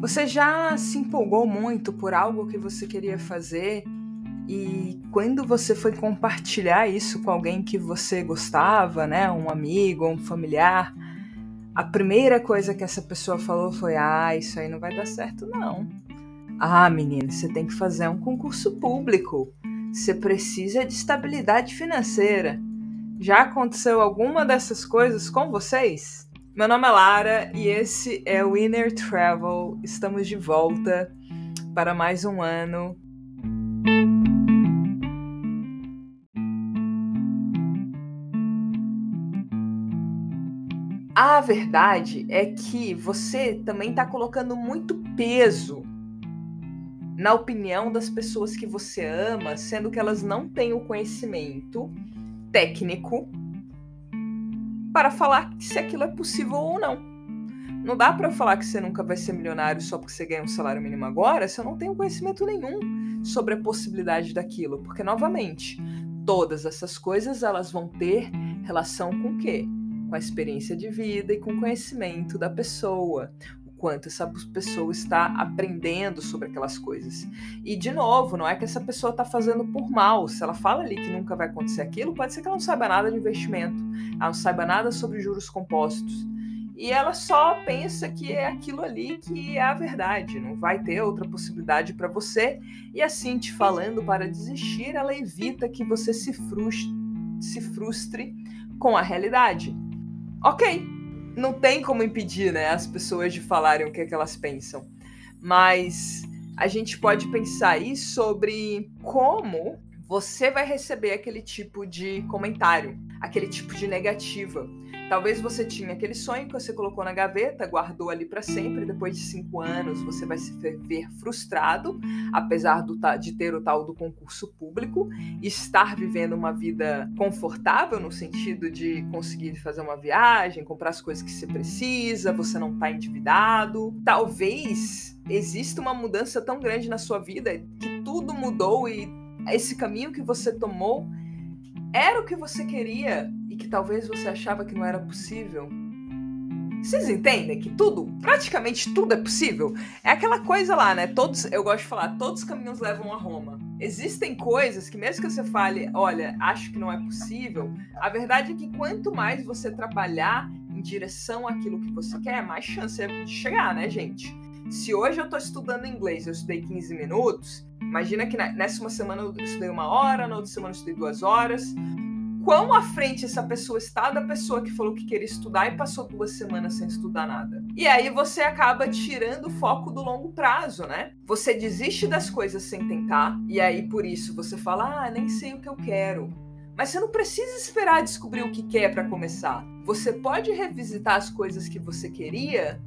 Você já se empolgou muito por algo que você queria fazer e quando você foi compartilhar isso com alguém que você gostava, né, um amigo, um familiar, a primeira coisa que essa pessoa falou foi: "Ah, isso aí não vai dar certo não". Ah, menino, você tem que fazer um concurso público. Você precisa de estabilidade financeira. Já aconteceu alguma dessas coisas com vocês? Meu nome é Lara e esse é o Inner Travel. Estamos de volta para mais um ano. A verdade é que você também está colocando muito peso na opinião das pessoas que você ama, sendo que elas não têm o conhecimento técnico para falar se aquilo é possível ou não. Não dá para falar que você nunca vai ser milionário só porque você ganha um salário mínimo agora, se eu não tenho conhecimento nenhum sobre a possibilidade daquilo, porque novamente, todas essas coisas elas vão ter relação com o quê? Com a experiência de vida e com o conhecimento da pessoa quanto essa pessoa está aprendendo sobre aquelas coisas. E, de novo, não é que essa pessoa está fazendo por mal. Se ela fala ali que nunca vai acontecer aquilo, pode ser que ela não saiba nada de investimento, ela não saiba nada sobre juros compostos. E ela só pensa que é aquilo ali que é a verdade, não vai ter outra possibilidade para você. E assim, te falando para desistir, ela evita que você se frustre, se frustre com a realidade. Ok, não tem como impedir, né, as pessoas de falarem o que, é que elas pensam. Mas a gente pode pensar aí sobre como você vai receber aquele tipo de comentário, aquele tipo de negativa. Talvez você tinha aquele sonho que você colocou na gaveta, guardou ali para sempre. Depois de cinco anos, você vai se ver frustrado, apesar do, de ter o tal do concurso público, estar vivendo uma vida confortável no sentido de conseguir fazer uma viagem, comprar as coisas que você precisa, você não está endividado. Talvez exista uma mudança tão grande na sua vida que tudo mudou e esse caminho que você tomou era o que você queria que talvez você achava que não era possível. Vocês entendem que tudo, praticamente tudo é possível? É aquela coisa lá, né? Todos, eu gosto de falar, todos os caminhos levam a Roma. Existem coisas que mesmo que você fale, olha, acho que não é possível, a verdade é que quanto mais você trabalhar em direção àquilo que você quer, mais chance é de chegar, né, gente? Se hoje eu estou estudando inglês, eu estudei 15 minutos, imagina que nessa uma semana eu estudei uma hora, na outra semana eu estudei duas horas. Quão à frente essa pessoa está da pessoa que falou que queria estudar e passou duas semanas sem estudar nada? E aí você acaba tirando o foco do longo prazo, né? Você desiste das coisas sem tentar, e aí por isso você fala: ah, nem sei o que eu quero. Mas você não precisa esperar descobrir o que quer para começar. Você pode revisitar as coisas que você queria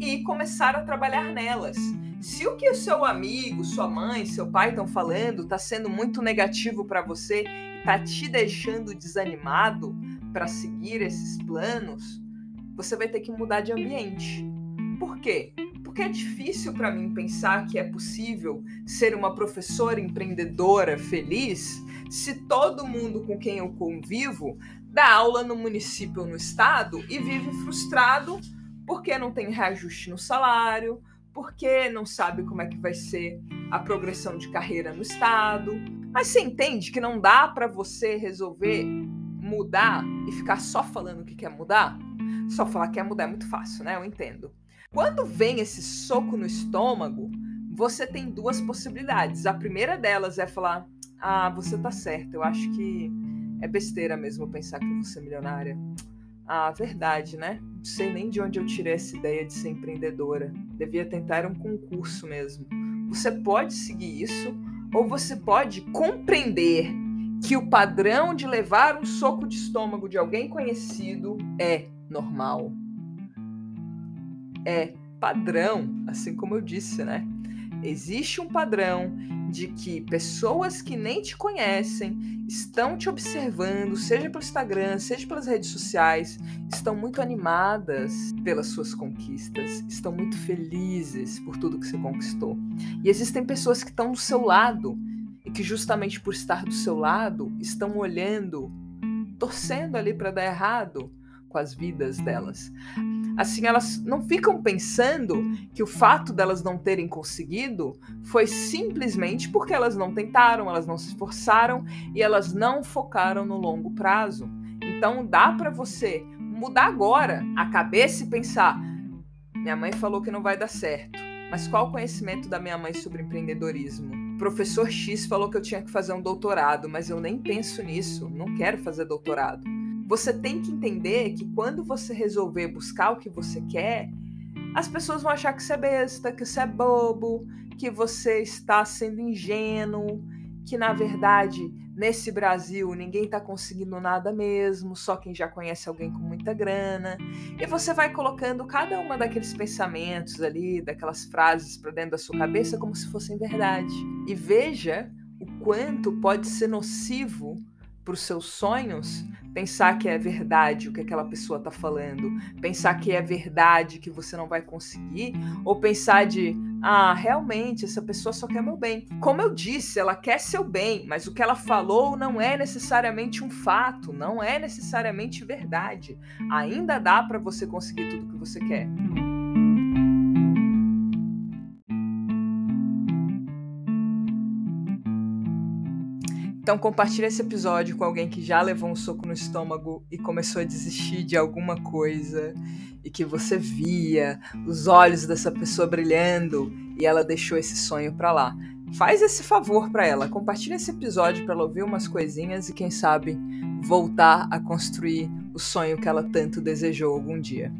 e começar a trabalhar nelas. Se o que o seu amigo, sua mãe, seu pai estão falando está sendo muito negativo para você está te deixando desanimado para seguir esses planos, você vai ter que mudar de ambiente. Por quê? Porque é difícil para mim pensar que é possível ser uma professora empreendedora feliz se todo mundo com quem eu convivo dá aula no município ou no estado e vive frustrado porque não tem reajuste no salário, porque não sabe como é que vai ser a progressão de carreira no estado. Mas você entende que não dá para você resolver mudar e ficar só falando que quer mudar? Só falar que quer mudar é muito fácil, né? Eu entendo. Quando vem esse soco no estômago, você tem duas possibilidades. A primeira delas é falar: "Ah, você tá certo. Eu acho que é besteira mesmo pensar que vou ser milionária." Ah, verdade, né? Não sei nem de onde eu tirei essa ideia de ser empreendedora. Devia tentar um concurso mesmo. Você pode seguir isso, ou você pode compreender que o padrão de levar um soco de estômago de alguém conhecido é normal. É padrão, assim como eu disse, né? Existe um padrão de que pessoas que nem te conhecem estão te observando, seja pelo Instagram, seja pelas redes sociais, estão muito animadas pelas suas conquistas, estão muito felizes por tudo que você conquistou. E existem pessoas que estão do seu lado e que, justamente por estar do seu lado, estão olhando, torcendo ali para dar errado, com as vidas delas. Assim, elas não ficam pensando que o fato delas não terem conseguido foi simplesmente porque elas não tentaram, elas não se esforçaram e elas não focaram no longo prazo. Então, dá para você mudar agora a cabeça e pensar: minha mãe falou que não vai dar certo, mas qual o conhecimento da minha mãe sobre empreendedorismo? Professor X falou que eu tinha que fazer um doutorado, mas eu nem penso nisso, não quero fazer doutorado. Você tem que entender que quando você resolver buscar o que você quer, as pessoas vão achar que você é besta, que você é bobo, que você está sendo ingênuo, que na verdade nesse Brasil ninguém está conseguindo nada mesmo, só quem já conhece alguém com muita grana. E você vai colocando cada uma daqueles pensamentos ali, daquelas frases para dentro da sua cabeça como se fossem verdade. E veja o quanto pode ser nocivo para os seus sonhos pensar que é verdade o que aquela pessoa está falando, pensar que é verdade que você não vai conseguir, ou pensar de ah, realmente essa pessoa só quer meu bem. Como eu disse, ela quer seu bem, mas o que ela falou não é necessariamente um fato, não é necessariamente verdade. Ainda dá para você conseguir tudo que você quer. Então compartilhe esse episódio com alguém que já levou um soco no estômago e começou a desistir de alguma coisa e que você via os olhos dessa pessoa brilhando e ela deixou esse sonho para lá. Faz esse favor para ela, compartilhe esse episódio para ela ouvir umas coisinhas e quem sabe voltar a construir o sonho que ela tanto desejou algum dia.